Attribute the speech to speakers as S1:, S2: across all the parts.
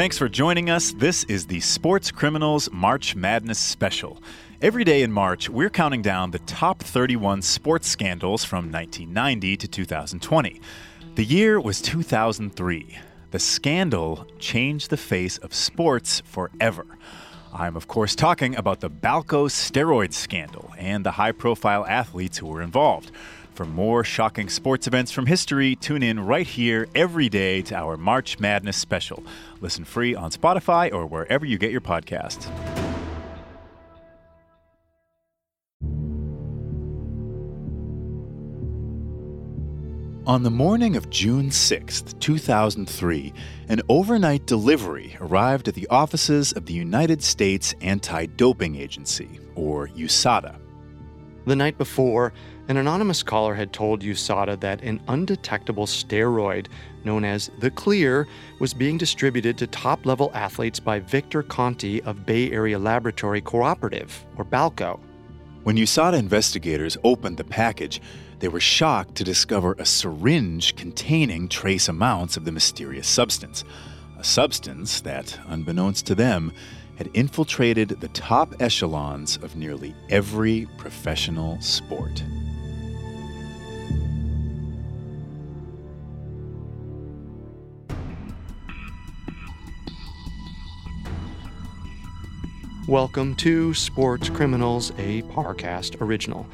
S1: Thanks for joining us. This is the Sports Criminals March Madness Special. Every day in March, we're counting down the top 31 sports scandals from 1990 to 2020. The year was 2003. The scandal changed the face of sports forever. I'm, of course, talking about the Balco steroid scandal and the high profile athletes who were involved. For more shocking sports events from history, tune in right here every day to our March Madness special. Listen free on Spotify or wherever you get your podcasts. On the morning of June 6, 2003, an overnight delivery arrived at the offices of the United States Anti Doping Agency, or USADA.
S2: The night before, an anonymous caller had told USADA that an undetectable steroid known as the Clear was being distributed to top level athletes by Victor Conte of Bay Area Laboratory Cooperative, or BALCO.
S1: When USADA investigators opened the package, they were shocked to discover a syringe containing trace amounts of the mysterious substance. A substance that, unbeknownst to them, had infiltrated the top echelons of nearly every professional sport.
S2: Welcome to Sports Criminals, a Parcast original.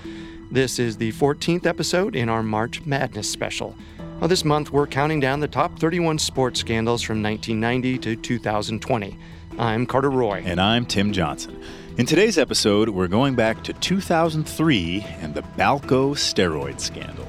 S2: This is the 14th episode in our March Madness special. Now, this month, we're counting down the top 31 sports scandals from 1990 to 2020. I'm Carter Roy.
S1: And I'm Tim Johnson. In today's episode, we're going back to 2003 and the Balco steroid scandal.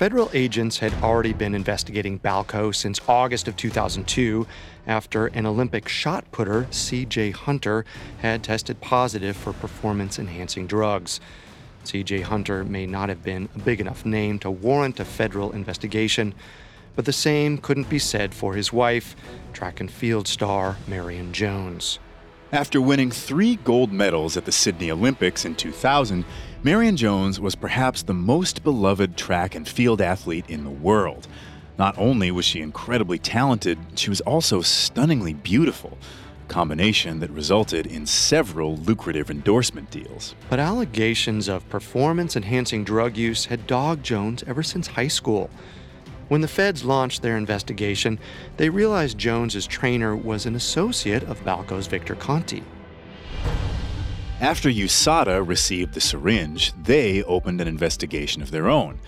S2: Federal agents had already been investigating Balco since August of 2002 after an Olympic shot putter, CJ Hunter, had tested positive for performance enhancing drugs. CJ Hunter may not have been a big enough name to warrant a federal investigation, but the same couldn't be said for his wife, track and field star Marion Jones.
S1: After winning three gold medals at the Sydney Olympics in 2000, Marion Jones was perhaps the most beloved track and field athlete in the world. Not only was she incredibly talented, she was also stunningly beautiful, a combination that resulted in several lucrative endorsement deals.
S2: But allegations of performance enhancing drug use had dogged Jones ever since high school. When the feds launched their investigation, they realized Jones's trainer was an associate of Balco's Victor Conte.
S1: After USADA received the syringe, they opened an investigation of their own.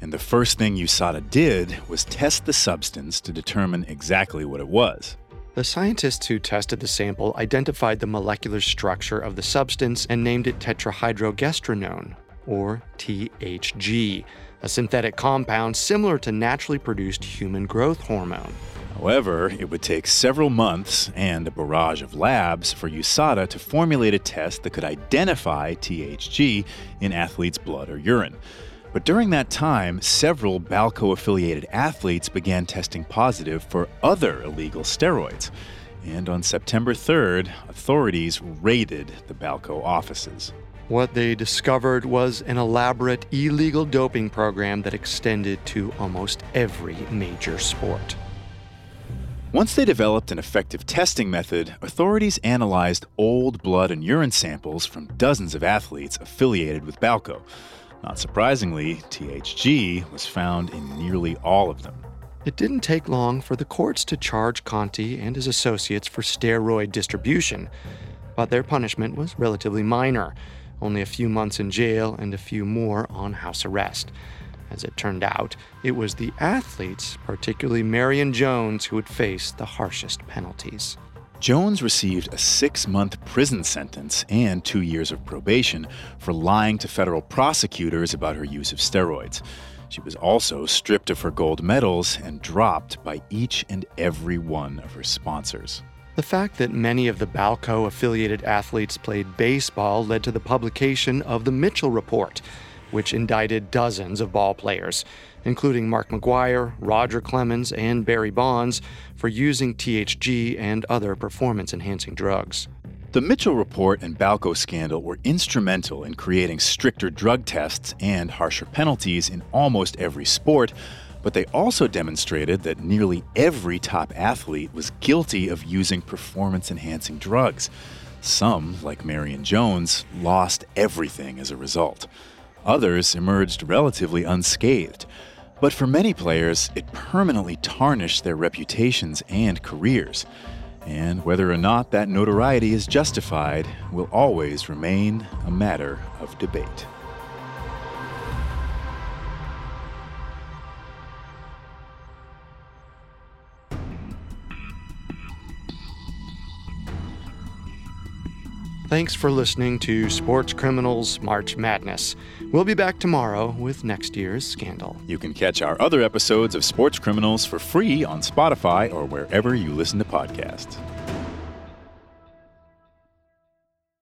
S1: And the first thing USADA did was test the substance to determine exactly what it was.
S2: The scientists who tested the sample identified the molecular structure of the substance and named it tetrahydrogestrinone, or THG, a synthetic compound similar to naturally produced human growth hormone.
S1: However, it would take several months and a barrage of labs for USADA to formulate a test that could identify THG in athletes' blood or urine. But during that time, several Balco affiliated athletes began testing positive for other illegal steroids. And on September 3rd, authorities raided the Balco offices.
S2: What they discovered was an elaborate illegal doping program that extended to almost every major sport.
S1: Once they developed an effective testing method, authorities analyzed old blood and urine samples from dozens of athletes affiliated with Balco. Not surprisingly, THG was found in nearly all of them.
S2: It didn't take long for the courts to charge Conte and his associates for steroid distribution, but their punishment was relatively minor only a few months in jail and a few more on house arrest. As it turned out, it was the athletes, particularly Marion Jones, who would face the harshest penalties.
S1: Jones received a six month prison sentence and two years of probation for lying to federal prosecutors about her use of steroids. She was also stripped of her gold medals and dropped by each and every one of her sponsors.
S2: The fact that many of the Balco affiliated athletes played baseball led to the publication of the Mitchell Report which indicted dozens of ball players, including Mark McGwire, Roger Clemens, and Barry Bonds, for using THG and other performance enhancing drugs.
S1: The Mitchell report and Balco scandal were instrumental in creating stricter drug tests and harsher penalties in almost every sport, but they also demonstrated that nearly every top athlete was guilty of using performance enhancing drugs. Some, like Marion Jones, lost everything as a result. Others emerged relatively unscathed. But for many players, it permanently tarnished their reputations and careers. And whether or not that notoriety is justified will always remain a matter of debate.
S2: Thanks for listening to Sports Criminals March Madness. We'll be back tomorrow with next year's scandal.
S1: You can catch our other episodes of Sports Criminals for free on Spotify or wherever you listen to podcasts.